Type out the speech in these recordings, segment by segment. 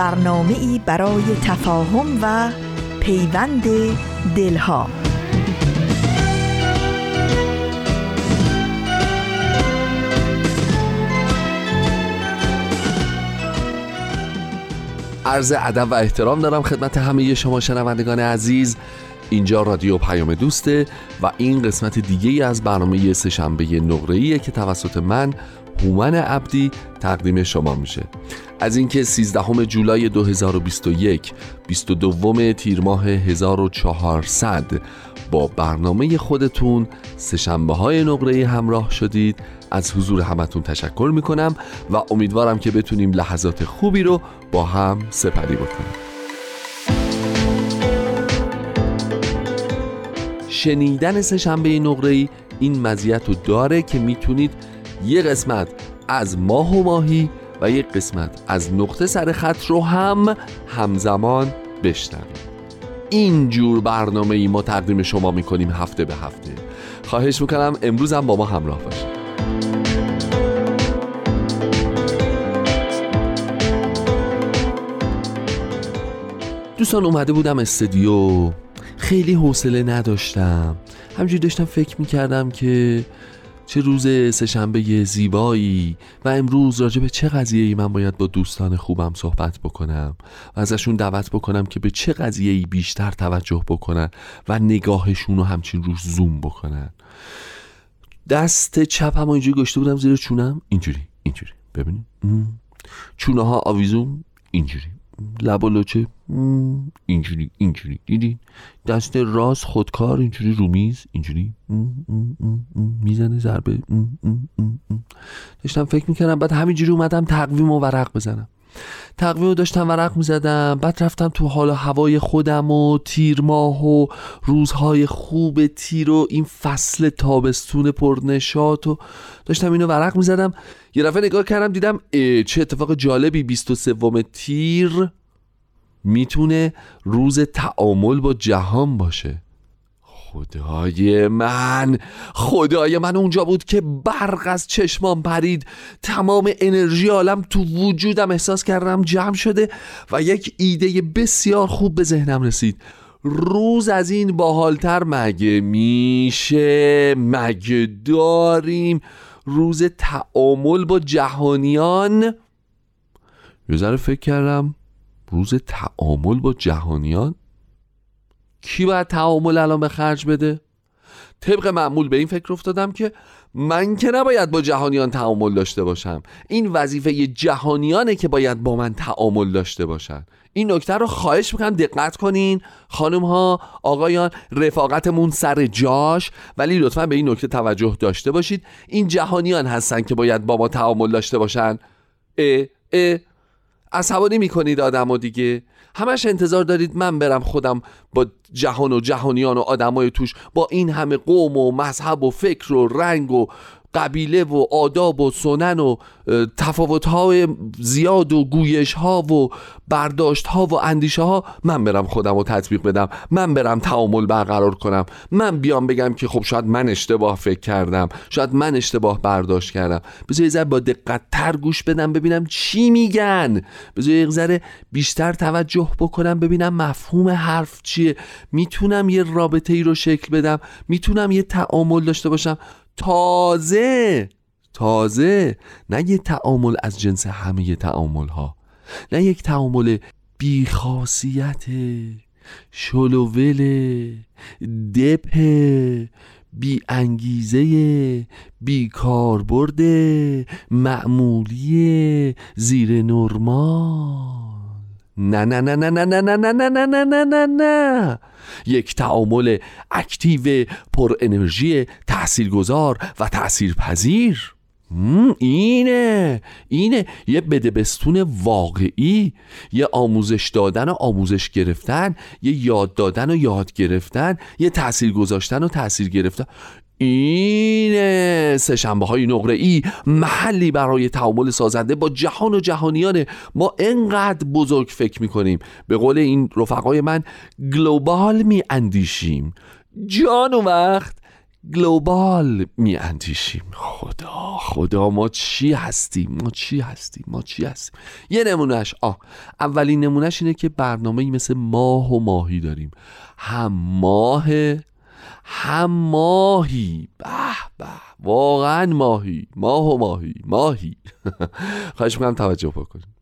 برنامه ای برای تفاهم و پیوند دلها. عرض ادب و احترام دارم خدمت همه شما شنوندگان عزیز. اینجا رادیو پیام دوسته و این قسمت دیگه از برنامه سهشنبه نقره که توسط من هومن عبدی تقدیم شما میشه. از اینکه 13 جولای 2021 22 تیر ماه 1400 با برنامه خودتون سشنبه های نقره همراه شدید. از حضور همتون تشکر می‌کنم و امیدوارم که بتونیم لحظات خوبی رو با هم سپری بکنیم. شنیدن سهشنبه نقره این مزیت رو داره که می‌تونید یه قسمت از ماه و ماهی و یک قسمت از نقطه سر خط رو هم همزمان بشنوید اینجور برنامه ای ما تقدیم شما می‌کنیم هفته به هفته. خواهش می‌کنم امروز هم با ما همراه باشید. دوستان اومده بودم استودیو. خیلی حوصله نداشتم. همجوری داشتم فکر می‌کردم که چه روز سهشنبه زیبایی و امروز راجع به چه قضیه ای من باید با دوستان خوبم صحبت بکنم و ازشون دعوت بکنم که به چه قضیه ای بیشتر توجه بکنن و نگاهشون رو همچین روش زوم بکنن. دست چپ هم اینجوری گشته بودم زیر چونم. اینجوری اینجوری. ببینیم. چونه ها آویزون اینجوری. لب و لوچه. اینجوری اینجوری. دیدین دست راست خودکار اینجوری رومیز اینجوری. می‌زنه ضربه. داشتم فکر می‌کردم بعد همینجوری اومدم تقویم و ورق بزنم. تقویم رو داشتم ورق می‌زدم بعد رفتم تو حال هوای خودم و تیر ماه و روزهای خوب تیر و این فصل تابستون پرنشات و داشتم اینو ورق می‌زدم. یه دفعه نگاه کردم دیدم چه اتفاق جالبی 23 تیر. می‌تونه روز تعامل با جهان باشه. خدای من خدای من اونجا بود که برق از چشمام پرید. تمام انرژی عالم تو وجودم احساس کردم جمع شده و یک ایده بسیار خوب به ذهنم رسید. روز از این باحالتر مگه میشه؟ مگه داریم روز تعامل با جهانیان؟ یه فکر کردم روز تعامل با جهانیان؟ کی باید تعامل الان به خرج بده؟ طبق معمول به این فکر افتادم که من که نباید با جهانیان تعامل داشته باشم. این وظیفه جهانیانه که باید با من تعامل داشته باشن. این نکته رو خواهش می‌کنم دقت کنین. خانم ها آقایان رفاقتمون سر جاش. ولی لطفا به این نکته توجه داشته باشید. این جهانیان هستن که باید با ما تعامل داشته باشن. اه اه. عصبانی می‌کنید آدم و دیگه. همش انتظار دارید من برم خودم با جهان و جهانیان و آدمای توش با این همه قوم و مذهب و فکر و رنگ و قبیله و آداب و سنن و تفاوت های زیاد و گویش ها و برداشت ها و اندیشه ها من برم خودم رو تطبیق بدم. من برم تعامل برقرار کنم. من بیام بگم که خب شاید من اشتباه فکر کردم. شاید من اشتباه برداشت کردم. بذار یه با دقت تر گوش بدم ببینم چی میگن. بذار یه ذره بیشتر توجه بکنم ببینم مفهوم حرف چیه. می‌تونم یه رابطه ای رو شکل بدم. می‌تونم یه تعامل داشته باشم. تازه تازه. نه یه تعامل از جنس همه تعامل ها نه یک تعامل بیخاصیت شلوول دپ بی انگیزه بی کاربرد معمولی زیر نرمال نه نه نه نه نه نه نه نه نه نه نه نه نه یک تعامل اکتیو پر انرژی تاثیرگذار و تاثیرپذیر اینه اینه یه بدبستون واقعی یه آموزش دادن و آموزش گرفتن یه یاد دادن و یاد گرفتن یه تاثیر گذاشتن و تاثیر گرفتن این سهشنبه های نقره ای محلی برای تعامل سازنده با جهان و جهانیانه ما انقدر بزرگ فکر می‌کنیم. به قول این رفقای من گلوبال می اندیشیم جان و وقت گلوبال می اندیشیم خدا خدا ما چی هستیم؟ ما چی هستیم؟ ما چی هستیم؟ یه نمونهش آه اولین نمونهش اینه که برنامه مثل ماه و ماهی داریم. هم ماه هم ماهی به به. واقعا ماهی. ماه و ماهی. ماهی. خواهش می‌کنم توجه بکنیم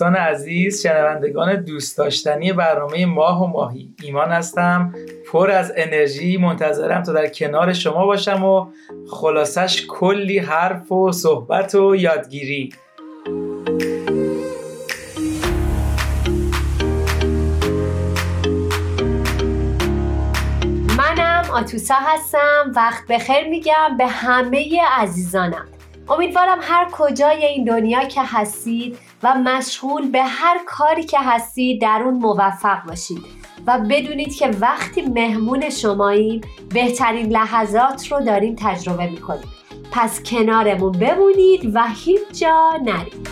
دوستان عزیز شنوندگان دوست داشتنی برنامه ماه و ماهی. ایمان هستم. پر از انرژی. منتظرم تا در کنار شما باشم و خلاصش کلی حرف و صحبت و یادگیری. منم آتوسا هستم. وقت بخیر میگم به همه عزیزانم. امیدوارم هر کجای این دنیا که هستید و مشغول به هر کاری که هستید در اون موفق باشید. و بدونید که وقتی مهمون شماییم بهترین لحظات رو داریم تجربه می‌کنیم. پس کنارمون بمونید و هیچ جا نرید.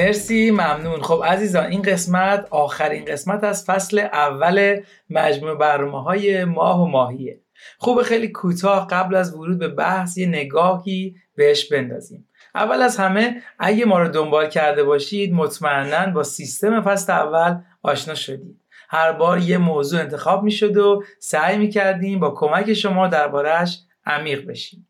مرسی ممنون. خب عزیزان این قسمت آخرین قسمت از فصل اول مجموع برنامه های ماه و ماهیه. خوب خیلی کوتاه قبل از ورود به بحث یه نگاهی بهش بندازیم. اول از همه اگه ما رو دنبال کرده باشید مطمئنا با سیستم فصل اول آشنا شدید. هر بار یه موضوع انتخاب می شد و سعی می کردیم با کمک شما دربارهش عمیق بشیم.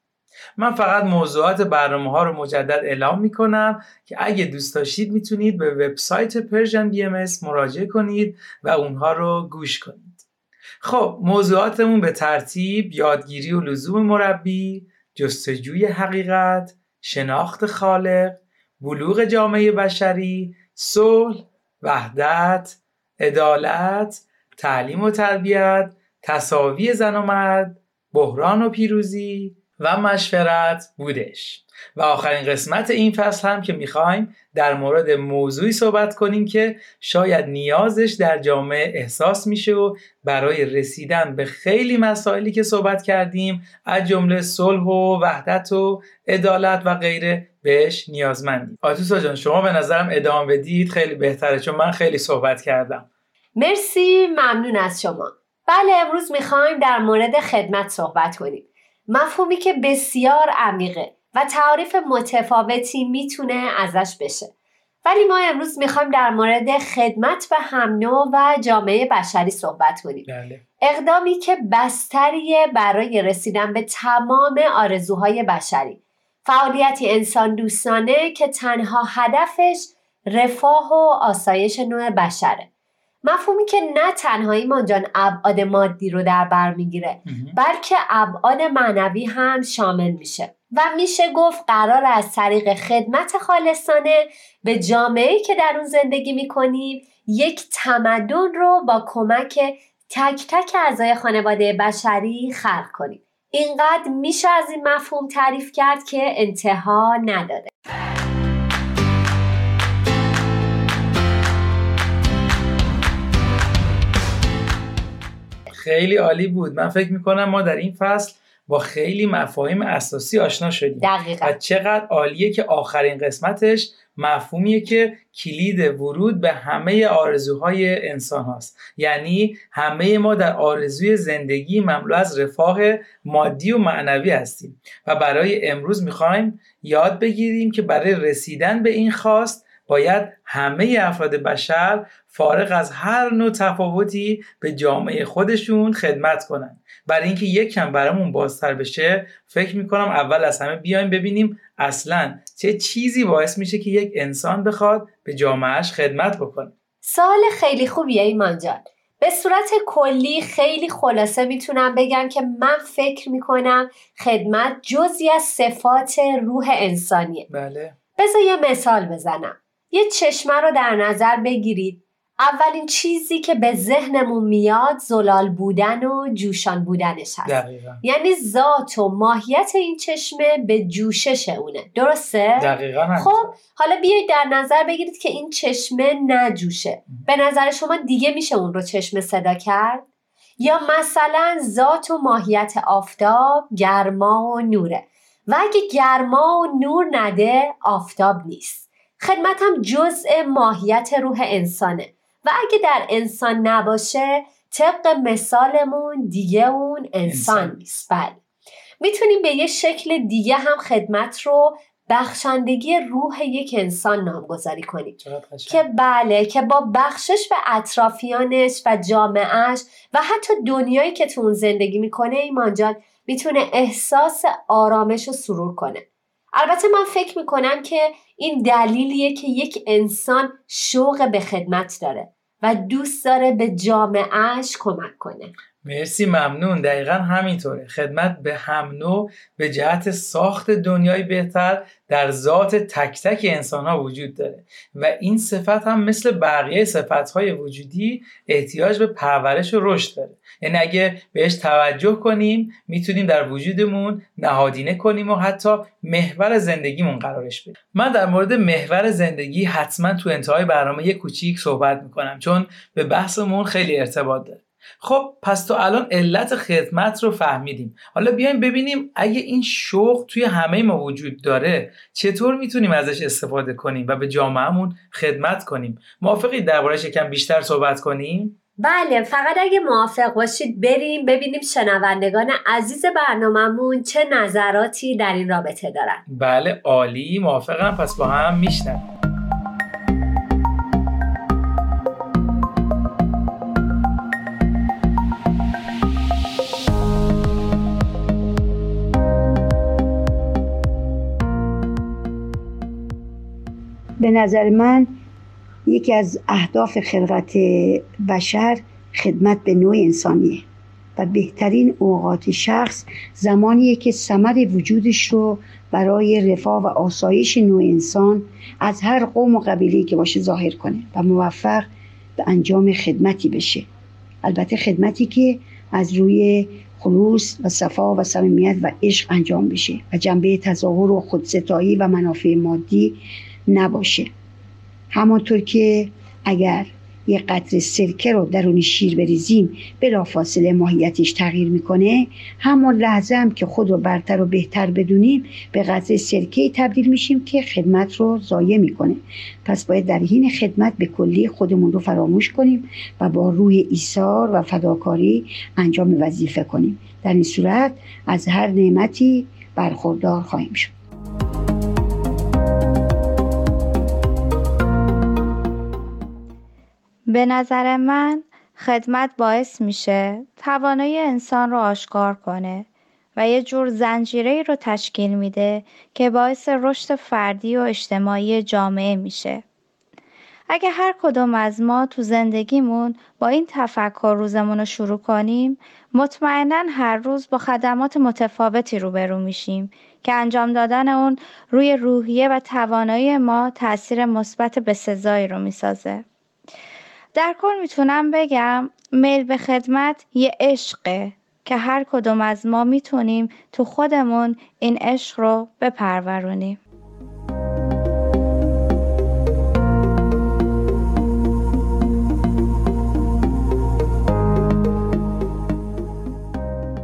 من فقط موضوعات برنامه ها رو مجدد اعلام می کنم که اگه دوست داشتید می‌تونید به وبسایت پرژن بی مراجعه کنید و اونها رو گوش کنید. خب موضوعاتمون به ترتیب یادگیری و لزوم مربی، جستجوی حقیقت، شناخت خالق، بلوغ جامعه بشری، صلح، وحدت، عدالت، تعلیم و تربیت، تصاوی زن و مرد، بحران و پیروزی، و مشورت بودش. و آخرین قسمت این فصل هم که می‌خوایم در مورد موضوعی صحبت کنیم که شاید نیازش در جامعه احساس میشه و برای رسیدن به خیلی مسائلی که صحبت کردیم از جمله صلح و وحدت و عدالت و غیره بهش نیازمندیم. آتوسا جان شما به نظرم ادامه بدید. خیلی بهتره چون من خیلی صحبت کردم. مرسی ممنون از شما. بله امروز می‌خوایم در مورد خدمت صحبت کنیم. مفهومی که بسیار عمیقه و تعریف متفاوتی می‌تونه ازش بشه. ولی ما امروز می‌خوایم در مورد خدمت به هم و جامعه بشری صحبت کنیم. بله. اقدامی که بستریه برای رسیدن به تمام آرزوهای بشری. فعالیتی انسان دوستانه که تنها هدفش رفاه و آسایش نوع بشره. مفهومی که نه تنها ایمان جان ابعاد مادی رو در بر می‌گیره. بلکه ابعاد معنوی هم شامل میشه. و میشه گفت قرار از طریق خدمت خالصانه به جامعه که در اون زندگی می‌کنیم یک تمدن رو با کمک تک تک اعضای خانواده بشری خلق کنیم. اینقدر میشه از این مفهوم تعریف کرد که انتها نداره. خیلی عالی بود. من فکر می‌کنم ما در این فصل با خیلی مفاهیم اساسی آشنا شدیم. دقیقا. و چقدر عالیه که آخرین قسمتش مفهومیه که کلید ورود به همه آرزوهای انسان هاست. یعنی همه ما در آرزوی زندگی مملو از رفاه مادی و معنوی هستیم. و برای امروز می‌خوایم یاد بگیریم که برای رسیدن به این خواست باید همه افراد بشر فارغ از هر نوع تفاوتی به جامعه خودشون خدمت کنن. برای اینکه یک کم برامون بازتر بشه فکر می‌کنم اول از همه بیایم ببینیم اصلا چه چیزی باعث میشه که یک انسان بخواد به جامعهش خدمت بکنه. سوال خیلی خوبیه ایمان جان. به صورت کلی خیلی خلاصه می‌تونم بگم که من فکر می‌کنم خدمت جزی از صفات روح انسانیه. بله. بذار یه مثال بزنم. یه چشمه رو در نظر بگیرید. اولین چیزی که به ذهنمون میاد زلال بودن و جوشان بودنش هست. دقیقا. یعنی ذات و ماهیت این چشمه به جوشش اونه. درسته؟ دقیقا هم. خب حالا بیایید در نظر بگیرید که این چشمه نجوشه به نظر شما دیگه میشه اون رو چشمه صدا کرد؟ یا مثلا ذات و ماهیت آفتاب گرما و نوره. و اگه گرما و نور نده آفتاب نیست. خدمتم جزء ماهیت روح انسانه. و اگه در انسان نباشه طبق مثالمون دیگه اون انسان. نیست. بله. می‌تونیم به یه شکل دیگه هم خدمت رو بخشندگی روح یک انسان نامگذاری کنیم. که بله که با بخشش به اطرافیانش و جامعهش و حتی دنیایی که تو اون زندگی می‌کنه ایمان جان می‌تونه احساس آرامش و سرور کنه. البته من فکر می‌کنم که این دلیلیه که یک انسان شوق به خدمت داره و دوست داره به جامعهش کمک کنه. مرسی ممنون. دقیقا همینطوره. خدمت به هم نوع به جهت ساخت دنیای بهتر در ذات تک تک انسان ها وجود داره. و این صفت هم مثل بقیه صفت های وجودی احتیاج به پرورش و رشد داره. یعنی اگه بهش توجه کنیم می‌تونیم در وجودمون نهادینه کنیم و حتی محور زندگیمون قرارش بدیم. من در مورد محور زندگی حتما تو انتهای برنامه یه کوچیک صحبت می‌کنم چون به بحثمون خیلی ارتباط داره. خب پس تو الان علت خدمت رو فهمیدیم. حالا بیایم ببینیم اگه این شوق توی همه ما وجود داره چطور می‌تونیم ازش استفاده کنیم و به جامعهمون خدمت کنیم؟ موافقید دربارهش یکم بیشتر صحبت کنیم؟ بله فقط اگه موافق باشید بریم ببینیم شنوندگان عزیز برنامهمون چه نظراتی در این رابطه دارن. بله عالی موافقم. پس با هم میشنم نظر من یکی از اهداف خلقت بشر خدمت به نوع انسانیه و بهترین اوقات شخص زمانیه که ثمر وجودش رو برای رفاه و آسایش نوع انسان از هر قوم و قبیله که باشه ظاهر کنه و موفق به انجام خدمتی بشه. البته خدمتی که از روی خلوص و صفا و صمیمیت و عشق انجام بشه و جنبه تظاهر و خودستایی و منافع مادی نباشه. همانطور که اگر یه قطر سرکه رو درون شیر بریزیم بلافاصله ماهیتش تغییر می‌کنه همون لحظه هم که خود رو برتر و بهتر بدونیم به قطر سرکه تبدیل میشیم که خدمت رو ضایع می‌کنه. پس باید در حین خدمت به کلی خودمون رو فراموش کنیم و با روح ایثار و فداکاری انجام وظیفه کنیم. در این صورت از هر نعمتی برخوردار خواهیم شد. به نظر من خدمت باعث میشه توانایی انسان رو آشکار کنه و یه جور زنجیره رو تشکیل میده که باعث رشد فردی و اجتماعی جامعه میشه. اگه هر کدوم از ما تو زندگیمون با این تفکر روزمون رو شروع کنیم مطمئنا هر روز با خدمات متفاوتی روبرو میشیم که انجام دادن اون روی روحیه و توانایی ما تاثیر مثبت بسزایی رو می‌سازه. در کل می‌تونم بگم میل به خدمت یه عشقه که هر کدوم از ما می‌تونیم تو خودمون این عشق رو بپرورونیم.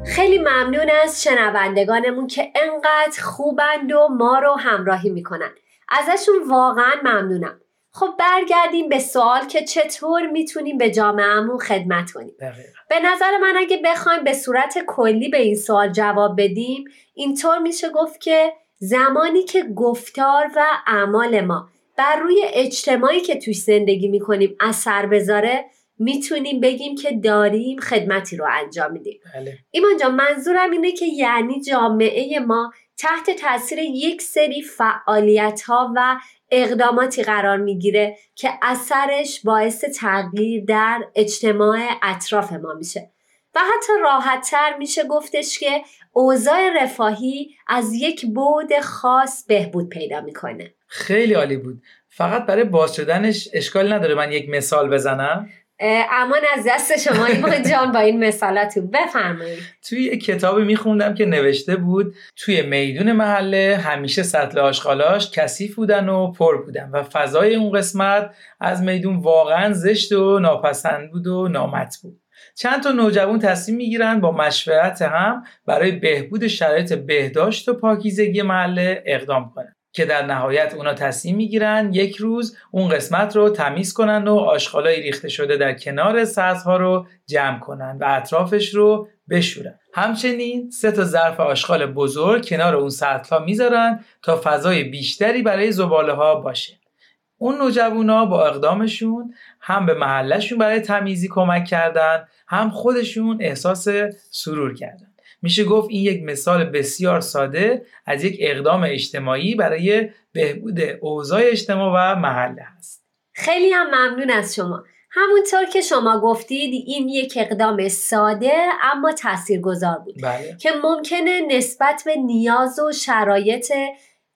خیلی ممنون از شنوندگانمون که انقدر خوبند و ما رو همراهی می‌کنن. ازشون واقعا ممنونم. خب برگردیم به سوال که چطور می‌تونیم به جامعهمون خدمت کنیم. دقیقا. به نظر من اگه بخوایم به صورت کلی به این سوال جواب بدیم اینطور میشه گفت که زمانی که گفتار و اعمال ما بر روی اجتماعی که توش زندگی می‌کنیم اثر بذاره می‌تونیم بگیم که داریم خدمتی رو انجام میدیم. بله. ایمان جان منظورم اینه که یعنی جامعه ما تحت تاثیر یک سری فعالیت ها و اقداماتی قرار می‌گیره که اثرش باعث تغییر در اجتماع اطراف ما میشه. و حتی راحتتر میشه گفتش که اوضاع رفاهی از یک بعد خاص بهبود پیدا می‌کنه. خیلی عالی بود. فقط برای باز شدنش اشکال نداره من یک مثال بزنم؟ امان از دست شما. ایمان جان با این مثالاتون بفرمایید توی یک کتابی میخوندم که نوشته بود توی میدون محله همیشه سطل آشغالاش کثیف بودن و پر بودن و فضای اون قسمت از میدون واقعا زشت و ناپسند بود و نامطبوع چند تا نوجوان تصمیم می‌گیرن با مشورت هم برای بهبود شرایط بهداشت و پاکیزگی محله اقدام کنن. که در نهایت اونا تصمیم می‌گیرن یک روز اون قسمت رو تمیز کنن و آشغالای ریخته شده در کنار ها رو جمع کنن و اطرافش رو بشورن. همچنین سه تا ظرف آشغال بزرگ کنار اون ها می‌ذارن تا فضای بیشتری برای زباله ها باشه. اون نوجوانا با اقدامشون هم به محلشون برای تمیزی کمک کردن هم خودشون احساس سرور کردن. میشه گفت این یک مثال بسیار ساده از یک اقدام اجتماعی برای بهبود اوضاع اجتماع و محله هست خیلی هم ممنون از شما. همونطور که شما گفتید این یک اقدام ساده اما تاثیرگذار بود بله. که ممکنه نسبت به نیاز و شرایط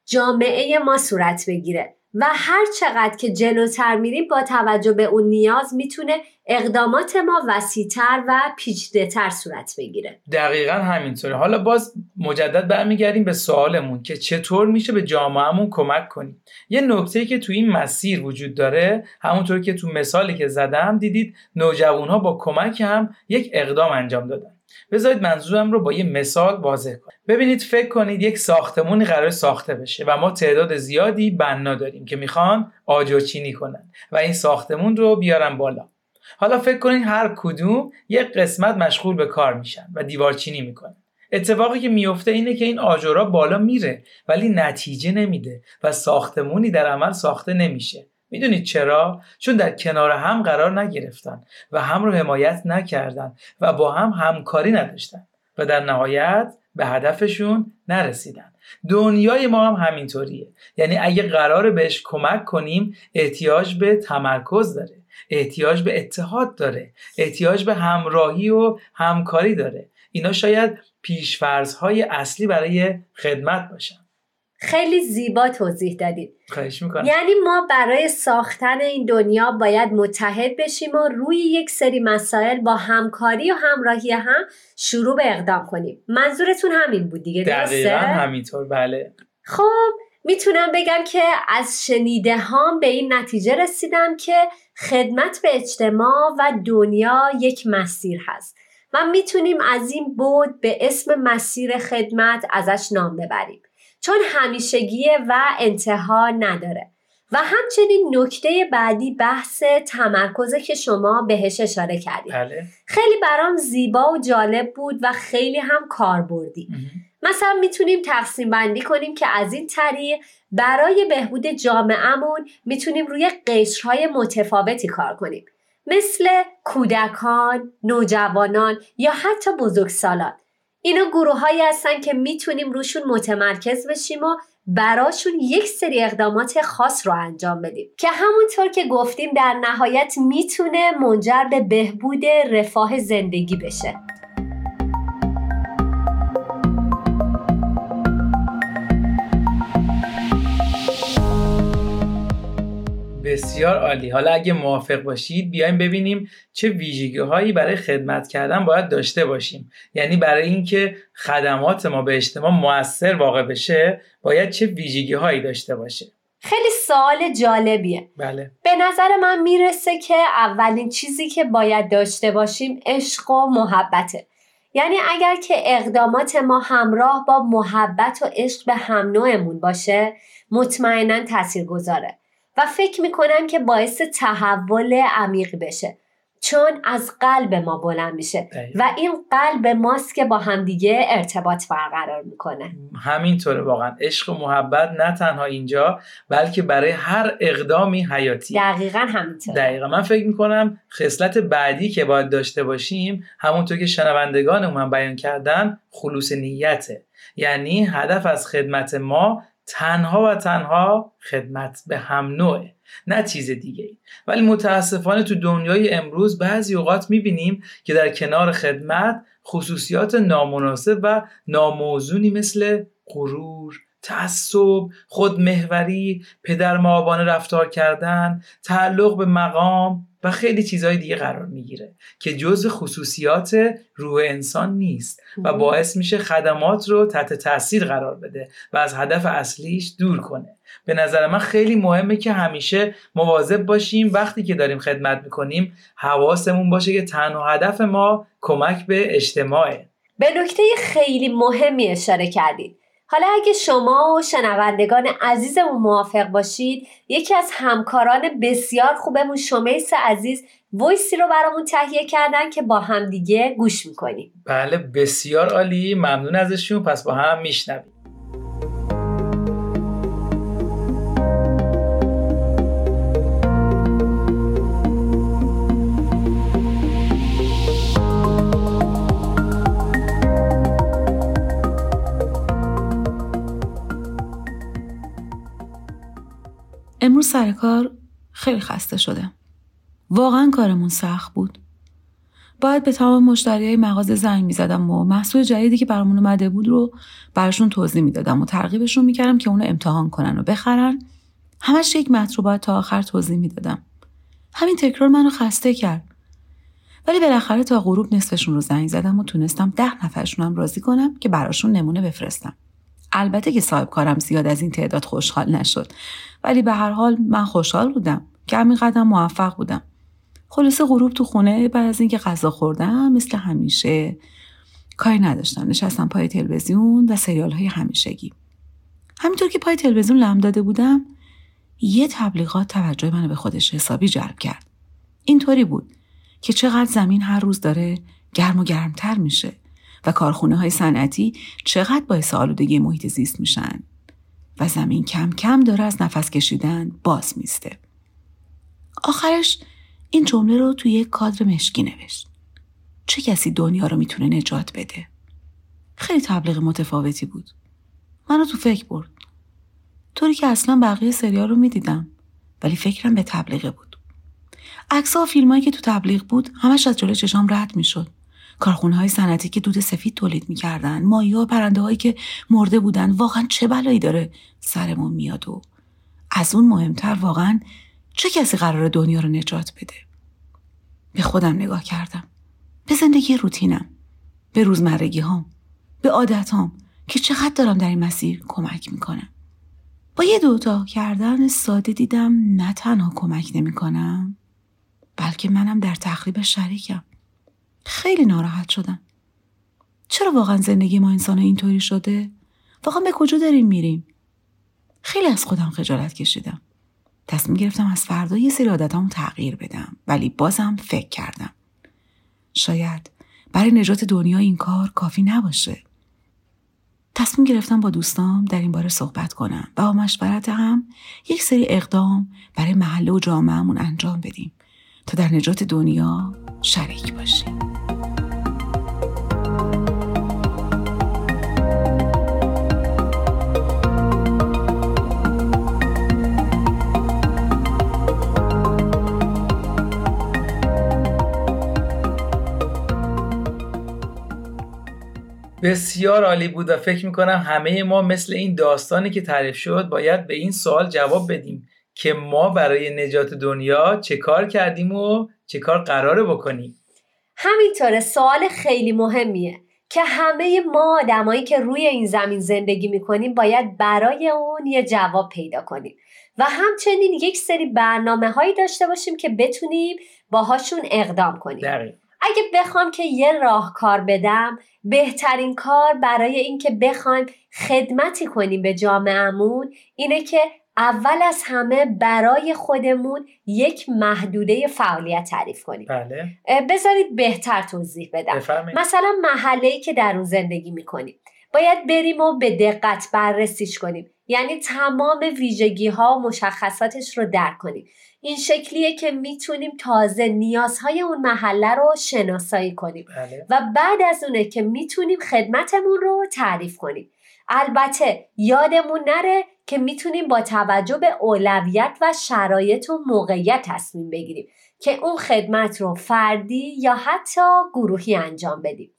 جامعه ما صورت بگیره. و هر چقدر که جلوتر میریم با توجه به اون نیاز می‌تونه اقدامات ما وسیعتر و پیچیده‌تر صورت بگیره. دقیقا همینطوره. حالا باز مجدد برمیگردیم به سوالمون که چطور میشه به جامعهمون کمک کنیم؟ یه نکته که تو این مسیر وجود داره همونطور که تو مثالی که زدم دیدید نوجوانها با کمک هم یک اقدام انجام دادن. بذارید منظورم رو با یه مثال واضح کنم. ببینید فکر کنید یک ساختمونی قرار ساخته بشه و ما تعداد زیادی بنا داریم که می‌خوان آجرچینی کنن و این ساختمون رو بیارن بالا. حالا فکر کنید هر کدوم یک قسمت مشغول به کار میشن و دیوارچینی می‌کنن. اتفاقی که میفته اینه که این آجرها بالا میره ولی نتیجه نمیده و ساختمونی در عمل ساخته نمیشه. می‌دونید چرا؟ چون در کنار هم قرار نگرفتن و هم رو حمایت نکردن و با هم همکاری نداشتن و در نهایت به هدفشون نرسیدن. دنیای ما هم همینطوریه. یعنی اگه قرار بهش کمک کنیم احتیاج به تمرکز داره احتیاج به اتحاد داره احتیاج به همراهی و همکاری داره. اینا شاید پیشفرزهای اصلی برای خدمت باشن. خیلی زیبا توضیح دادید. خواهش می‌کنم. یعنی ما برای ساختن این دنیا باید متحد بشیم و روی یک سری مسائل با همکاری و همراهی هم شروع به اقدام کنیم. منظورتون همین بود دیگه دقیقا همینطور بله. خب می‌تونم بگم که از شنیده هام به این نتیجه رسیدم که خدمت به اجتماع و دنیا یک مسیر هست. و می‌تونیم از این بود به اسم مسیر خدمت ازش نام ببریم. چون همیشگیه و انتها نداره. و همچنین نکته بعدی بحث تمرکزه که شما بهش اشاره کردید. بله. خیلی برام زیبا و جالب بود و خیلی هم کاربردی. مثلا می‌تونیم تقسیم بندی کنیم که از این طریق برای بهبود جامعهمون می‌تونیم روی قشرهای متفاوتی کار کنیم. مثل کودکان، نوجوانان یا حتی بزرگسالان. اینا گروه هایی هستن که می‌تونیم روشون متمرکز بشیم و براشون یک سری اقدامات خاص رو انجام بدیم. که همونطور که گفتیم در نهایت می‌تونه منجر به بهبود رفاه زندگی بشه. بسیار عالی. حالا اگه موافق باشید بیایم ببینیم چه ویژگی هایی برای خدمت کردن باید داشته باشیم. یعنی برای اینکه خدمات ما به اجتماع موثر واقع بشه باید چه ویژگی هایی داشته باشه؟ خیلی سوال جالبیه. بله. به نظر من می‌رسه که اولین چیزی که باید داشته باشیم عشق و محبته. یعنی اگر که اقدامات ما همراه با محبت و عشق به هم نوعمون باشه مطمئنا تاثیر گذاره و فکر می‌کنم که باعث تحول عمیق بشه. چون از قلب ما بلند میشه. و این قلب ماست که با همدیگه ارتباط برقرار می‌کنه. همینطوره واقعا. عشق و محبت نه تنها اینجا بلکه برای هر اقدامی حیاتی. دقیقا همینطور دقیقا. من فکر می‌کنم خصلت بعدی که باید داشته باشیم همونطور که شنوندگان من بیان کردن خلوص نیته. یعنی هدف از خدمت ما تنها و تنها خدمت به هم نوعه نه چیز دیگه. ولی متاسفانه تو دنیای امروز بعضی اوقات می‌بینیم که در کنار خدمت خصوصیات نامناسب و ناموزونی مثل غرور تعصب خودمهوری پدر مابانه رفتار کردن تعلق به مقام و خیلی چیزهای دیگه قرار می‌گیره که جز خصوصیات روح انسان نیست و باعث میشه خدمات رو تحت تاثیر قرار بده و از هدف اصلیش دور کنه. به نظر من خیلی مهمه که همیشه مواظب باشیم وقتی که داریم خدمت می‌کنیم حواسمون باشه که تنها هدف ما کمک به اجتماعه. به نکته خیلی مهمی اشاره کردید. حالا اگه شما و شنوندگان عزیزمون موافق باشید یکی از همکاران بسیار خوبمون شمیس عزیز ویسی رو برامون تهیه کردن که با همدیگه گوش می‌کنیم. بله بسیار عالی. ممنون ازشون. پس با هم میشنویم. امروز سر کار خیلی خسته شدم. واقعا کارمون سخت بود. باید به تمام مشتریای مغازه زنگ می‌زدم و محصول جدیدی که برامون اومده بود رو براشون توضیح می‌دادم و ترغیبشون می‌کردم که اونو امتحان کنن و بخرن همش یک متر رو باید تا آخر توضیح می‌دادم همین تکرار منو خسته کرد ولی بالاخره تا غروب نصفشون رو زنگ زدم و تونستم ده نفرشونم راضی کنم که براشون نمونه بفرستم البته که صاحب کارم زیاد از این تعداد خوشحال نشد. ولی به هر حال من خوشحال بودم که همین قدم موفق بودم. خلاصه غروب تو خونه بعد از اینکه غذا خوردم مثل همیشه کاری نداشتم. نشستم پای تلویزیون و سریال های همیشگی. همینطور که پای تلویزیون لم داده بودم یه تبلیغات توجه منو به خودش حسابی جلب کرد. اینطوری بود که چقدر زمین هر روز داره گرم و گرمتر میشه. و کارخونه های صنعتی چقدر باعث آلودگی محیط زیست میشن و زمین کم کم داره از نفس کشیدن باز میسته. آخرش این جمله رو توی یک کادر مشکی نوشت. چه کسی دنیا رو می‌تونه نجات بده؟ خیلی تبلیغ متفاوتی بود. منو تو فکر برد. طوری که اصلا بقیه سریال رو می‌دیدم ولی فکرم به تبلیغه بود. عکس و فیلمایی که تو تبلیغ بود همش از جلوی چشام رد می‌شد. کارخونه های صنعتی که دود سفید تولید می‌کردن ماهی و پرنده هایی که مرده بودن واقعا چه بلایی داره سرمون میاد و از اون مهمتر واقعا چه کسی قرار دنیا رو نجات بده؟ به خودم نگاه کردم. به زندگی روتینم به روزمرگی هام به عادت هام که چقدر دارم در این مسیر کمک می‌کنم. با یه دوتا کردن ساده دیدم نه تنها کمک نمی‌کنم بلکه منم در تخریب شریکم. خیلی ناراحت شدم. چرا واقعا زندگی ما انسان اینطوری شده؟ واقعا به کجا داریم میریم؟ خیلی از خودم خجالت کشیدم. تصمیم گرفتم از فردا یه سری عادتامو تغییر بدم ولی بازم فکر کردم. شاید برای نجات دنیا این کار کافی نباشه. تصمیم گرفتم با دوستام در این باره صحبت کنم و با مشورت هم یک سری اقدام برای محله و جامعهمون انجام بدیم تا در نجات دنیا شریک باشیم. بسیار عالی بود و فکر می‌کنم همه ما مثل این داستانی که تعریف شد باید به این سوال جواب بدیم که ما برای نجات دنیا چه کار کردیم و چه کار قراره بکنیم همینطوره سوال خیلی مهمیه که همه ما آدمایی که روی این زمین زندگی می‌کنیم باید برای اون یه جواب پیدا کنیم و همچنین یک سری برنامه هایی داشته باشیم که بتونیم باهاشون اقدام کنیم دقیق. اگه بخوام که یه راهکار بدم بهترین کار برای اینکه بخوایم خدمتی کنیم به جامعهمون اینه که اول از همه برای خودمون یک محدوده فعالیت تعریف کنیم. بله. بذارید بهتر توضیح بدم. بفرمایید. مثلا محله‌ای که در اون زندگی می‌کنیم. باید بریم و به دقت بررسیش کنیم. یعنی تمام ویژگی ها و مشخصاتش رو درک کنیم. این شکلیه که می‌تونیم تازه نیازهای اون محله رو شناسایی کنیم. بله. و بعد از اونه که می‌تونیم خدمتمون رو تعریف کنیم. البته یادمون نره که می‌تونیم با توجه به اولویت و شرایط و موقعیت تصمیم بگیریم که اون خدمت رو فردی یا حتی گروهی انجام بدیم.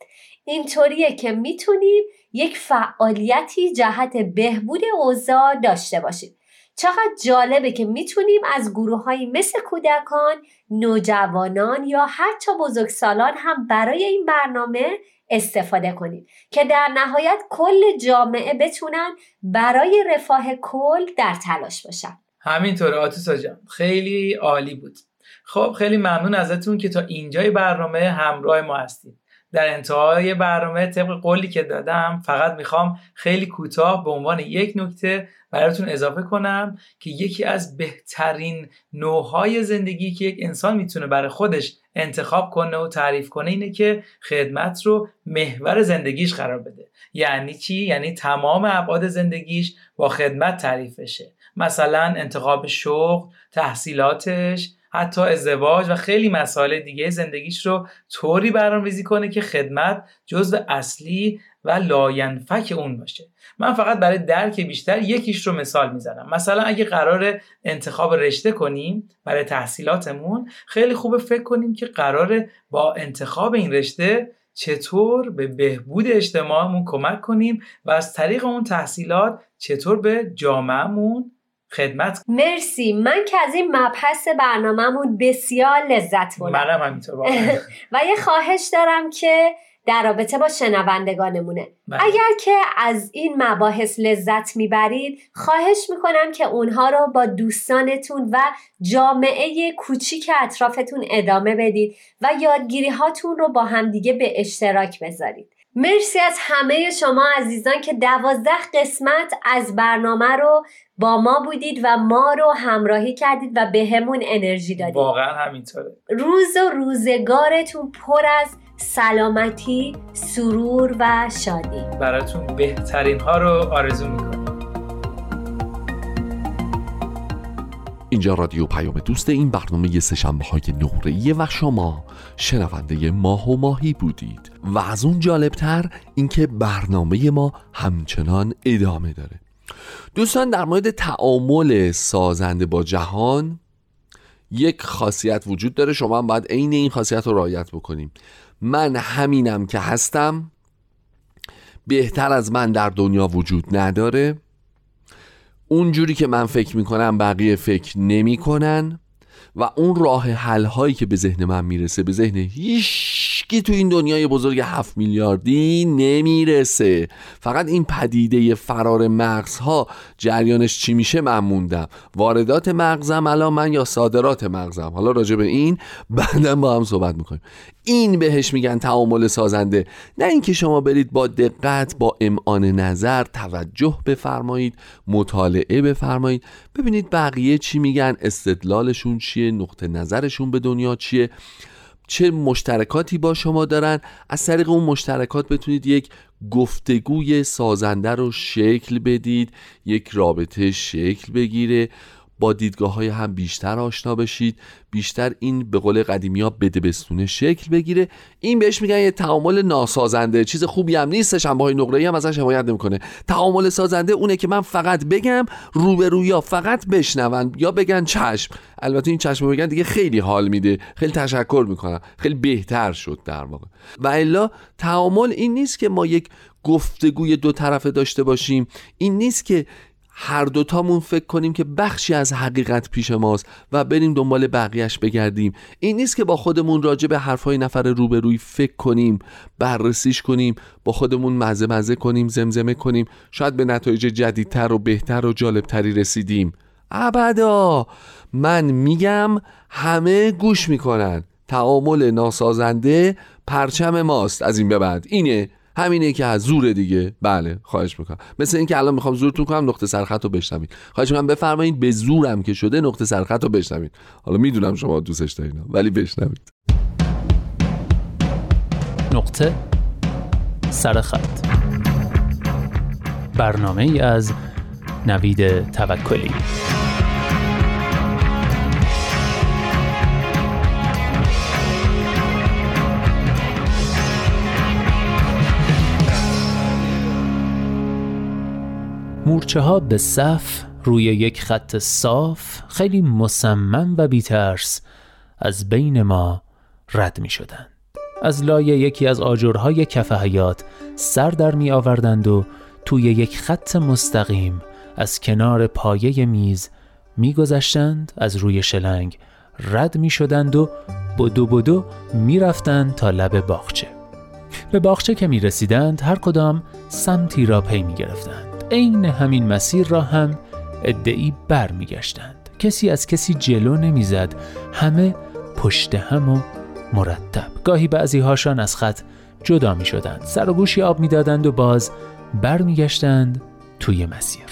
اینطوریه که می‌تونیم یک فعالیتی جهت بهبود اوضاع داشته باشیم. چقدر جالبه که می‌تونیم از گروه مثل کودکان، نوجوانان یا حتی بزرگسالان هم برای این برنامه استفاده کنیم. که در نهایت کل جامعه بتونن برای رفاه کل در تلاش باشن. همینطوره آتوسا جان. خیلی عالی بود. خب خیلی ممنون ازتون که تا اینجای برنامه همراه ما هستید در انتهای برنامه طبق قولی که دادم فقط می‌خوام خیلی کوتاه به عنوان یک نکته براتون اضافه کنم که یکی از بهترین نوعهای زندگی که یک انسان می‌تونه برای خودش انتخاب کنه و تعریف کنه اینه که خدمت رو محور زندگیش قرار بده. یعنی چی؟ یعنی تمام ابعاد زندگیش با خدمت تعریف بشه مثلا انتخاب شغل تحصیلاتش حتی ازدواج و خیلی مسائل دیگه زندگیش رو طوری برنامه‌ریزی کنه که خدمت جزو اصلی و لاینفک اون باشه. من فقط برای درک بیشتر یکیش رو مثال می‌زنم. مثلا اگه قرار انتخاب رشته کنیم برای تحصیلاتمون خیلی خوبه فکر کنیم که قراره با انتخاب این رشته چطور به بهبود اجتماعمون کمک کنیم و از طریق اون تحصیلات چطور به جامعهمون خدمت مرسی. من که از این مبحث برنامهمون بسیار لذت بردم. منم همینطور و یه خواهش دارم که در رابطه با شنوندگانمونه. بله. اگر که از این مباحث لذت می‌برید خواهش می‌کنم که اونها رو با دوستانتون و جامعه کوچیک اطرافتون ادامه بدید و یادگیری هاتون رو با همدیگه به اشتراک بذارید. مرسی از همه شما عزیزان که دوازده قسمت از برنامه رو با ما بودید و ما رو همراهی کردید و به همون انرژی دادید. واقعا همینطوره. روز و روزگارتون پر از سلامتی، سرور و شادی. براتون بهترین ها رو آرزو می‌کنم. اینجا رادیو پیام دوست این برنامه سشنبه های نقره‌ای و شما شنونده ماه و ماهی بودید و از اون جالبتر اینکه برنامه ما همچنان ادامه داره. دوستان در مورد تعامل سازنده با جهان یک خاصیت وجود داره. شما هم باید عین این خاصیت رو رعایت بکنیم. من همینم که هستم. بهتر از من در دنیا وجود نداره. اونجوری که من فکر می‌کنم بقیه فکر نمی‌کنن و اون راه حل هایی که به ذهن من می‌رسه به ذهن هیچکی تو این دنیای بزرگ هفت میلیاردی نمی‌رسه. فقط این پدیده فرار مغزها جریانش چی میشه من موندم. واردات مغزم الان من یا صادرات مغزم. حالا راجع به این بعدا با هم صحبت می‌کنیم. این بهش میگن تعامل سازنده. نه اینکه شما برید با دقت با امعان نظر توجه بفرمایید مطالعه بفرمایید. ببینید بقیه چی میگن استدلالشون چیه نقطه نظرشون به دنیا چیه. چه مشترکاتی با شما دارن. از طریق اون مشترکات بتونید یک گفتگوی سازنده رو شکل بدید یک رابطه شکل بگیره. با دیدگاه های هم بیشتر آشنا بشید بیشتر این به قول قدیمی ها بده بستونه شکل بگیره. این بهش میگن یه تعامل ناسازنده. چیز خوبی هم نیستش هم های نقره هم ازش حمایت نمی‌کنه. تعامل سازنده اونه که من فقط بگم روبرویا فقط بشنون یا بگن چشم. البته این چشم بگن دیگه خیلی حال میده. خیلی تشکر می‌کنم. خیلی بهتر شد در واقع. و الا تعامل این نیست که ما یک گفتگوی دو طرفه داشته باشیم. این نیست که هر دوتامون فکر کنیم که بخشی از حقیقت پیش ماست و بریم دنبال بقیهش بگردیم. این نیست که با خودمون راجع به حرفهای نفر روبروی فکر کنیم بررسیش کنیم با خودمون مزه مزه کنیم زمزمه کنیم. شاید به نتایج جدیدتر و بهتر و جالبتری رسیدیم. ابدا من میگم همه گوش می‌کنن. تعامل ناسازنده پرچم ماست. از این به بعد. اینه. همینه که از زور دیگه. بله خواهش می‌کنم. مثل اینکه الان می‌خوام زورتون کنم نقطه سرخط رو بشنوید. خواهش می‌کنم بفرمایید به زورم که شده نقطه سرخط رو بشنوید. حالا می‌دونم شما دوستش دارین ولی بشنوید. نقطه سرخط. برنامه ای از نوید توکلی. مورچه ها به صف روی یک خط صاف خیلی مصمم و بیترس از بین ما رد می شدند. از لایه یکی از آجرهای کف حیات سر در می آوردند و توی یک خط مستقیم از کنار پایه میز می گذشتند از روی شلنگ رد می شدند و بدو بدو می رفتند تا لب باغچه. به باغچه که می رسیدند هر کدام سمتی را پی می گرفتند. عین همین مسیر را هم ادعی بر می گشتند. کسی از کسی جلو نمی‌زد. همه پشت هم و مرتب. گاهی بعضی هاشان از خط جدا می شدند سر و گوشی آب می دادند و باز بر می گشتند توی مسیر.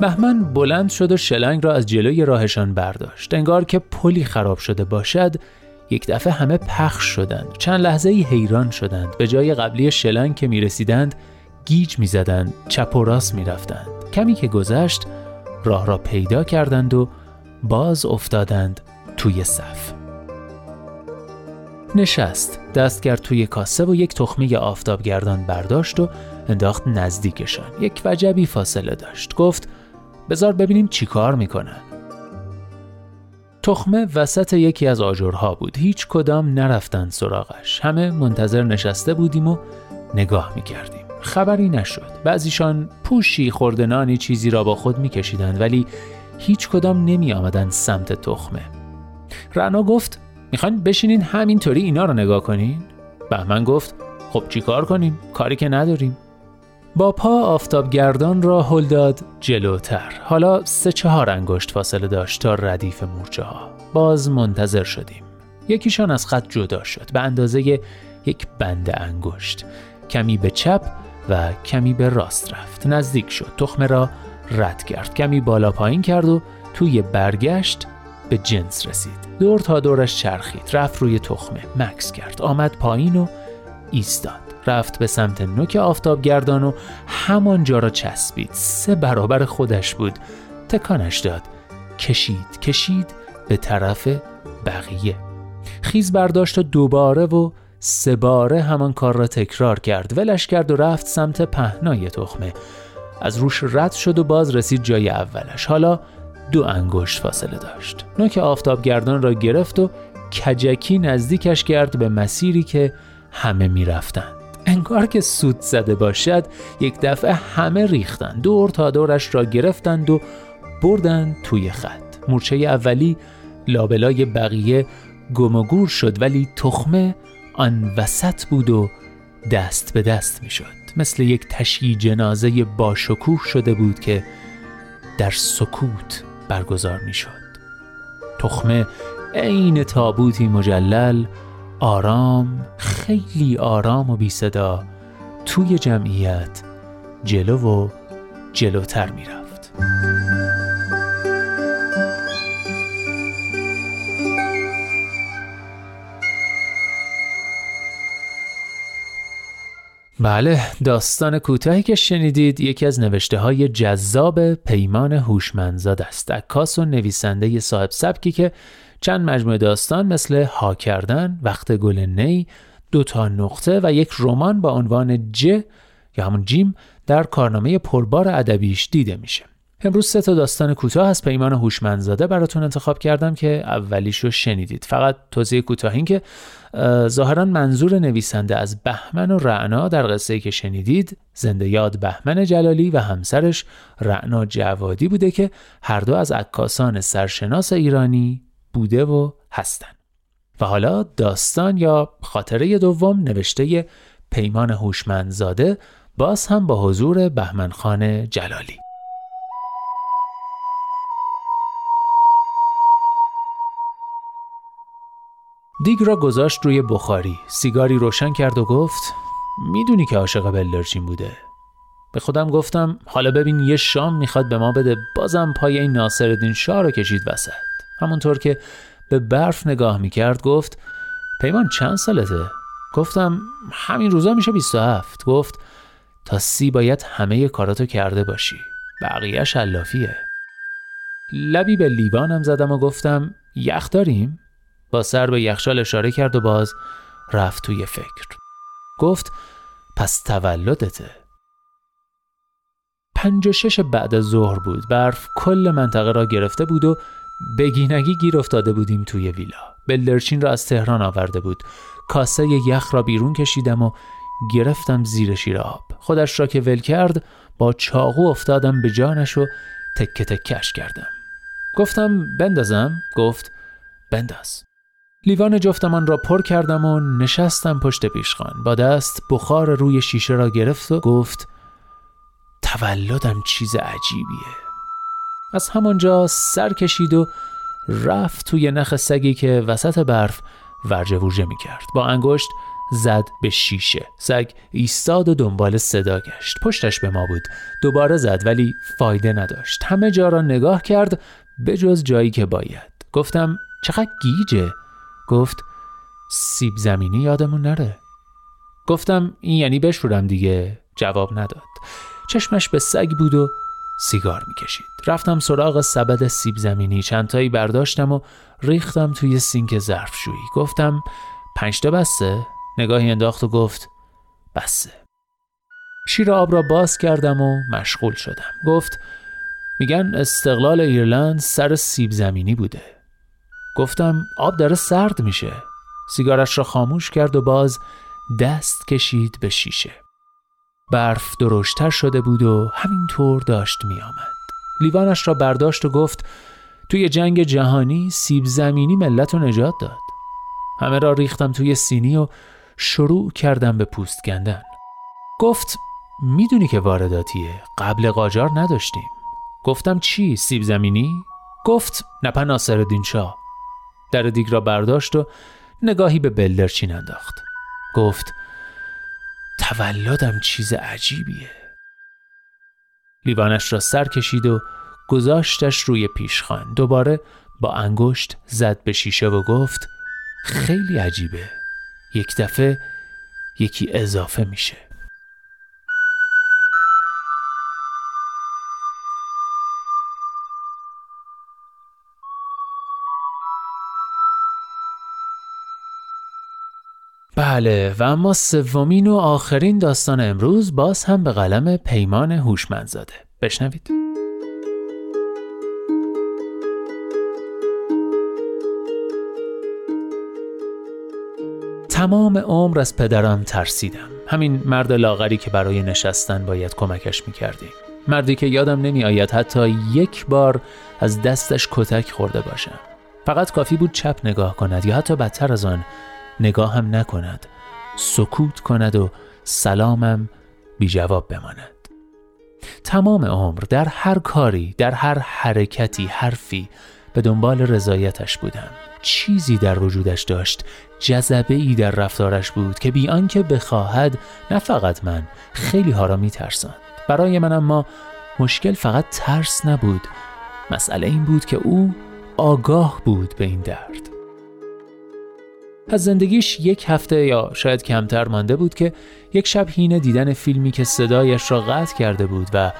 بهمن بلند شد و شلنگ را از جلوی راهشان برداشت. انگار که پلی خراب شده باشد یک دفعه همه پخش شدند. چند لحظه ای حیران شدند. به جای قبلی شلنگ که می رسیدند گیج می زدند چپ و راست می رفتند. کمی که گذشت راه را پیدا کردند و باز افتادند توی صف. نشست دست کرد توی کاسه و یک تخمه آفتابگردان برداشت و انداخت نزدیکشان. یک وجبی فاصله داشت. گفت بزار ببینیم چی کار می‌کنن تخمه وسط یکی از آجرها بود. هیچ کدام نرفتند سراغش. همه منتظر نشسته بودیم و نگاه می‌کردیم. خبری نشد. بعضیشان پوشی خوردنانی چیزی را با خود میکشیدند ولی هیچ کدام نمی آمدن سمت تخمه. رعنا گفت می‌خواین بشینین همینطوری اینا رو نگاه کنین؟ بهمن گفت خب چی کار کنیم؟ کاری که نداریم. با پا آفتابگردان را هل داد جلوتر. حالا سه چهار انگشت فاصله داشت تا ردیف مورچه ها. باز منتظر شدیم. یکیشان از خط جدا شد به اندازه یک بند انگشت. کمی به چپ و کمی به راست رفت. نزدیک شد. تخمه را رد کرد. کمی بالا پایین کرد و توی برگشت به جنس رسید. دور تا دورش چرخید. رفت روی تخمه. مکس کرد. آمد پایین و ایستاد. رفت به سمت نوک آفتابگردان و همانجا را چسبید. سه برابر خودش بود. تکانش داد. کشید کشید به طرف بقیه. خیز برداشت و دوباره و سه باره همان کار را تکرار کرد. ولش کرد و رفت سمت پهنای تخمه. از روش رد شد و باز رسید جای اولش. حالا دو انگشت فاصله داشت. نوک آفتابگردان را گرفت و کجکی نزدیکش کرد به مسیری که همه می‌رفتند. انگار که سود زده باشد یک دفعه همه ریختند. دور تا دورش را گرفتند و بردند توی خط. مورچه اولی لابلای بقیه گم و گور شد ولی تخمه آن وسط بود و دست به دست می شد مثل یک تشییع جنازه باشکوه شده بود که در سکوت برگزار می شد تخمه عین تابوتی مجلل آرام خیلی آرام و بی صدا توی جمعیت جلو و جلوتر می رفت. بله داستان کوتاهی که شنیدید یکی از نوشته های جذاب پیمان هوشمندزاد است. عکاس و نویسنده صاحب سبکی که چند مجموعه داستان مثل ها کردن وقت گل نی دو تا نقطه و یک رمان با عنوان ج یا همون جیم در کارنامه پربار ادبیش دیده میشه. امروز سه تا داستان کوتاه از پیمان هوشمندزاده براتون انتخاب کردم که اولیشو شنیدید. فقط توضیح کوتاه این که ظاهرا منظور نویسنده از بهمن و رعنا در قصه که شنیدید زنده یاد بهمن جلالی و همسرش رعنا جوادی بوده که هر دو از عکاسان سرشناس ایرانی بوده و هستن. و حالا داستان یا خاطره دوم نوشته پیمان هوشمندزاده باز هم با حضور بهمن خان جلالی. دیگ را گذاشت روی بخاری. سیگاری روشن کرد و گفت می‌دونی که عاشق بلدرچین بوده. به خودم گفتم حالا ببین یه شام می‌خواد به ما بده. بازم پای این ناصرالدین شاه رو کشید وسط. همونطور که به برف نگاه می‌کرد گفت پیمان چند سالته؟ گفتم همین روزا میشه 27 گفت تا سی باید همه کاراتو کرده باشی. بقیه شلافیه لبی به لیوانم زدم و گفتم یخ داریم؟ با سر به یخشال اشاره کرد و باز رفت توی فکر. گفت پس تولدته. پنج و شش بعد از ظهر بود. برف کل منطقه را گرفته بود و بگینگی گیر افتاده بودیم توی ویلا. بلدرچین را از تهران آورده بود. کاسه یخ را بیرون کشیدم و گرفتم زیر شیر آب. خودش را که ول کرد با چاقو افتادم به جانش و تکه تکش کردم. گفتم بندازم؟ گفت بنداز. لیوان جفتمان را پر کردم و نشستم پشت پیشخان. با دست بخار روی شیشه را گرفت و گفت تولدم چیز عجیبیه. از همانجا سر کشید و رفت توی نخ سگی که وسط برف ورجه ورجه می کرد با انگشت زد به شیشه. سگ ایستاد و دنبال صدا گشت. پشتش به ما بود. دوباره زد ولی فایده نداشت. همه جا را نگاه کرد به جز جایی که باید. گفتم چقدر گیجه. گفت سیب زمینی یادمون نره. گفتم این یعنی بشورم دیگه. جواب نداد. چشمش به سگ بود و سیگار می‌کشید. رفتم سراغ سبد سیب زمینی. چندتایی برداشتم و ریختم توی سینک ظرفشویی. گفتم پنجتا بسته نگاهی انداخت و گفت بسه. شیر آب را باز کردم و مشغول شدم. گفت میگن استقلال ایرلند سر سیب زمینی بوده. گفتم آب داره سرد میشه. سیگارش را خاموش کرد و باز دست کشید به شیشه. برف درشتر شده بود و همینطور داشت میآمد. لیوانش را برداشت و گفت توی جنگ جهانی سیب زمینی ملت رو نجات داد. همه را ریختم توی سینی و شروع کردم به پوست کندن. گفت می‌دونی که وارداتیه. قبل قاجار نداشتیم. گفتم چی سیب زمینی؟ گفت نپا ناصر شاه در دیگ را برداشت و نگاهی به بلدرچین انداخت. گفت تولدم چیز عجیبیه. لیوانش را سر کشید و گذاشتش روی پیشخان. دوباره با انگشت زد به شیشه و گفت خیلی عجیبه. یک دفعه یکی اضافه میشه. بله و اما سومین و آخرین داستان امروز باز هم به قلم پیمان هوشمندزاده. بشنوید. تمام عمر از پدرم ترسیدم. همین مرد لاغری که برای نشستن باید کمکش می‌کردیم مردی که یادم نمی آید حتی یک بار از دستش کتک خورده باشم. فقط کافی بود چپ نگاه کند یا حتی بدتر از آن نگاه هم نکند. سکوت کند و سلامم بی جواب بماند. تمام عمر در هر کاری در هر حرکتی حرفی به دنبال رضایتش بودم. چیزی در وجودش داشت جذبه ای در رفتارش بود که بی آنکه بخواهد نه فقط من خیلی ها را می ترسند برای من اما مشکل فقط ترس نبود. مسئله این بود که او آگاه بود به این درد. از زندگیش یک هفته یا شاید کمتر مانده بود که یک شب هینه دیدن فیلمی که صدایش را قطع کرده بود و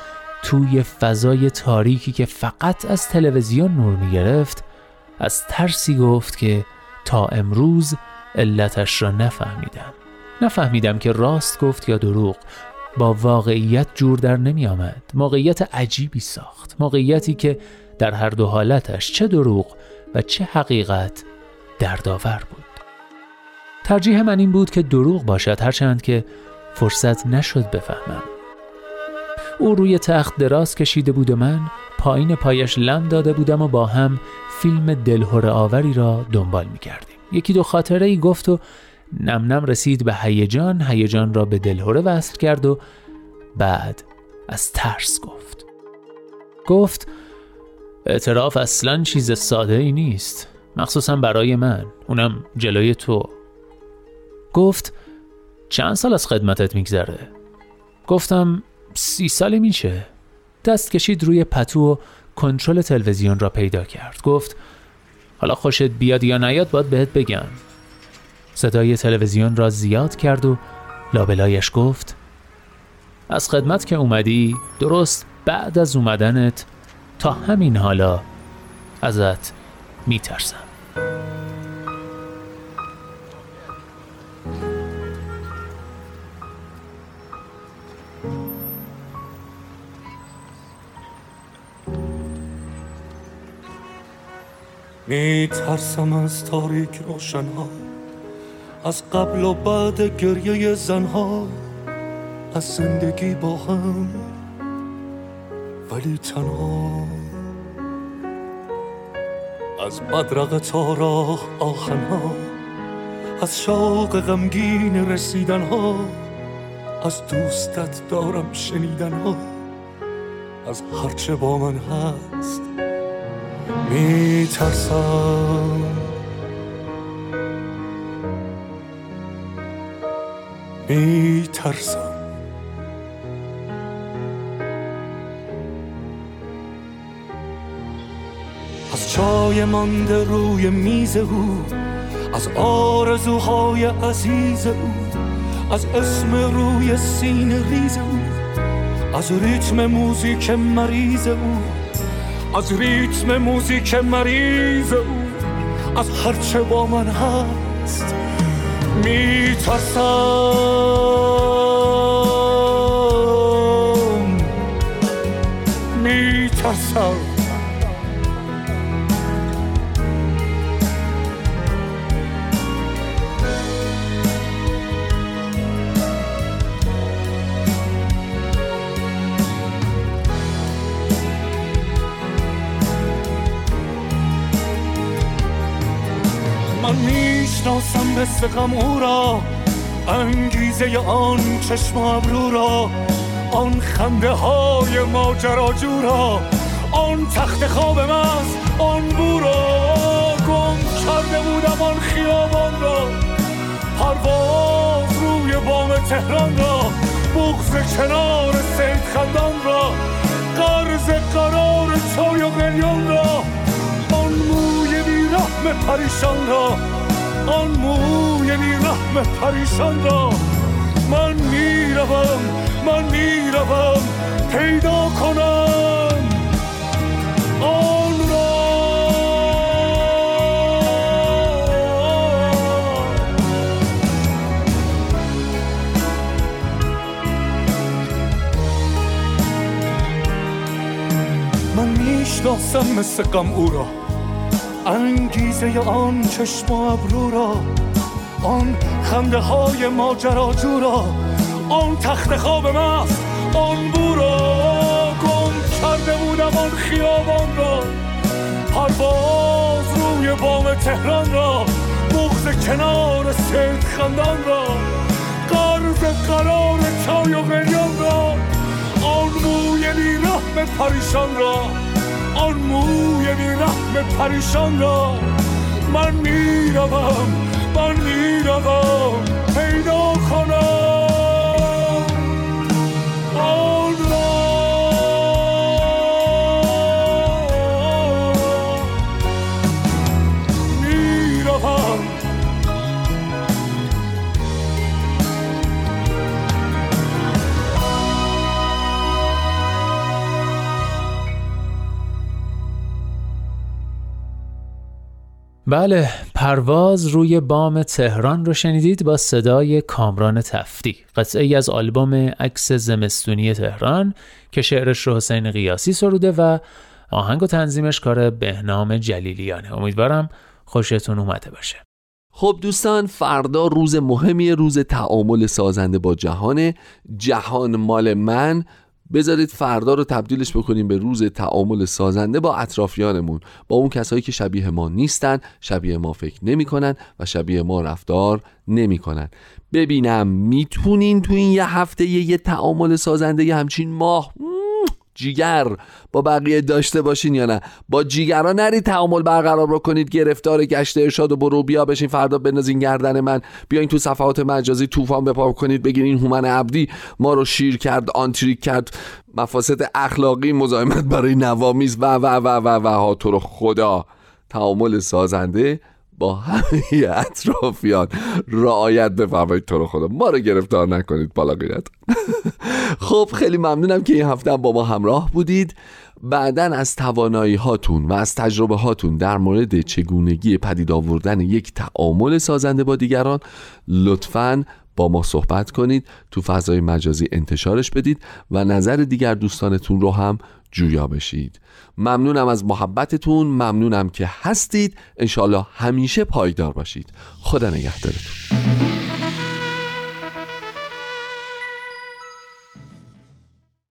توی فضای تاریکی که فقط از تلویزیون نور می گرفت از ترسی گفت که تا امروز علتش را نفهمیدم. نفهمیدم که راست گفت یا دروغ. با واقعیت جور در نمی آمد موقعیت عجیبی ساخت. موقعیتی که در هر دو حالتش چه دروغ و چه حقیقت دردآور بود. ترجیح من این بود که دروغ باشد هرچند که فرصت نشد بفهمم. او روی تخت دراز کشیده بود و من پایین پایش لم داده بودم و با هم فیلم دلهور آوری را دنبال می کردیم. یکی دو خاطره ای گفت و نم نم رسید به هیجان هیجان را به دلهوره وصل کرد و بعد از ترس گفت. گفت اعتراف اصلا چیز ساده ای نیست مخصوصا برای من اونم جلوی تو. گفت چند سال از خدمتت میگذره؟ گفتم سی سالی میشه. دست کشید روی پتو و کنترل تلویزیون را پیدا کرد. گفت حالا خوشت بیاد یا نیاد باید بهت بگم. صدای تلویزیون را زیاد کرد و لابلایش گفت از خدمت که اومدی درست بعد از اومدنت تا همین حالا ازت میترسم. می ترسم از تاریک روشنها از قبل و بعد گریه زنها از زندگی با هم ولی تنها. از بدرق تا راه آخنها از شوق غمگین رسیدنها از دوستت دارم شنیدنها از هرچه با من هست. می ترسم می ترسم از چای مانده روی میز او از آرزوهای عزیز او از اسم روی سین ریز او از ریتم موزیک مریض او. از ریتم موزیک مریض او از هرچه با من هست. می ترسم می‌شناسم مثل غم او را انگیزه آن چشم ابرو را آن خنده های ماجراجو را آن تخت خواب مست آن بو را گم کرده بودم آن خیابان را. پرواز روی بام تهران را بغز کنار سید خندان را قرض قرار چای و را آن موی بی رحم پریشان را. آن موی بی رحم پریشان را من می‌روم من می‌روم پیدا کنم آن را من می‌شناسم مثل غم او را انگیزه آن چشم و ابرو را آن خنده های ماجراجو را آن تخت خواب مست آن بو را گم کرده بودم آن خیابان را. پرواز روی بام تهران را بغز کنار سید خندان را. قرض قرار چای و قلیان را آن موی بی رحم پریشان را. آن موی بی رحم پریشان را من می‌روم من می‌روم. پیدا کنم. بله پرواز روی بام تهران رو شنیدید با صدای کامران تفتی قطعه ای از آلبوم عکس زمستونی تهران که شعرش رو حسین قیاسی سروده و آهنگ و تنظیمش کار بهنام جلیلیانه. امیدوارم خوشتون اومده باشه. خب دوستان فردا روز مهمی روز تعامل سازنده با جهان جهان مال من. بذارید فردا رو تبدیلش بکنیم به روز تعامل سازنده با اطرافیانمون با اون کسایی که شبیه ما نیستن شبیه ما فکر نمی‌کنن و شبیه ما رفتار نمی‌کنن. ببینم می‌تونین تو این یه هفته یه, تعامل سازنده یه همچین ماه؟ جیگر. با بقیه داشته باشین یا نه؟ با جیگرا نرید تعامل برقرار کنید. گرفتار گشت ارشاد و برو. بیا بشین. فردا بنازین گردن من. بیاین تو صفحات مجازی طوفان بپا کنید. بگین این هومن عبدی ما رو شیر کرد آنتریک کرد. مفاسد اخلاقی مزاحمت برای نوامیز. و و و و و ها. تو رو خدا. تعامل سازنده با همه اطرافیان رعایت بفرمایید تو رو خدا. ما رو گرفتار نکنید بالا خب خیلی ممنونم که این هفته با ما همراه بودید. بعدا از توانایی هاتون و از تجربه هاتون در مورد چگونگی پدید آوردن یک تعامل سازنده با دیگران لطفاً با ما صحبت کنید تو فضای مجازی انتشارش بدید و نظر دیگر دوستانتون رو هم جویا بشید. ممنونم از محبتتون ممنونم که هستید. انشالله همیشه پایدار باشید. خدا نگهدارتون.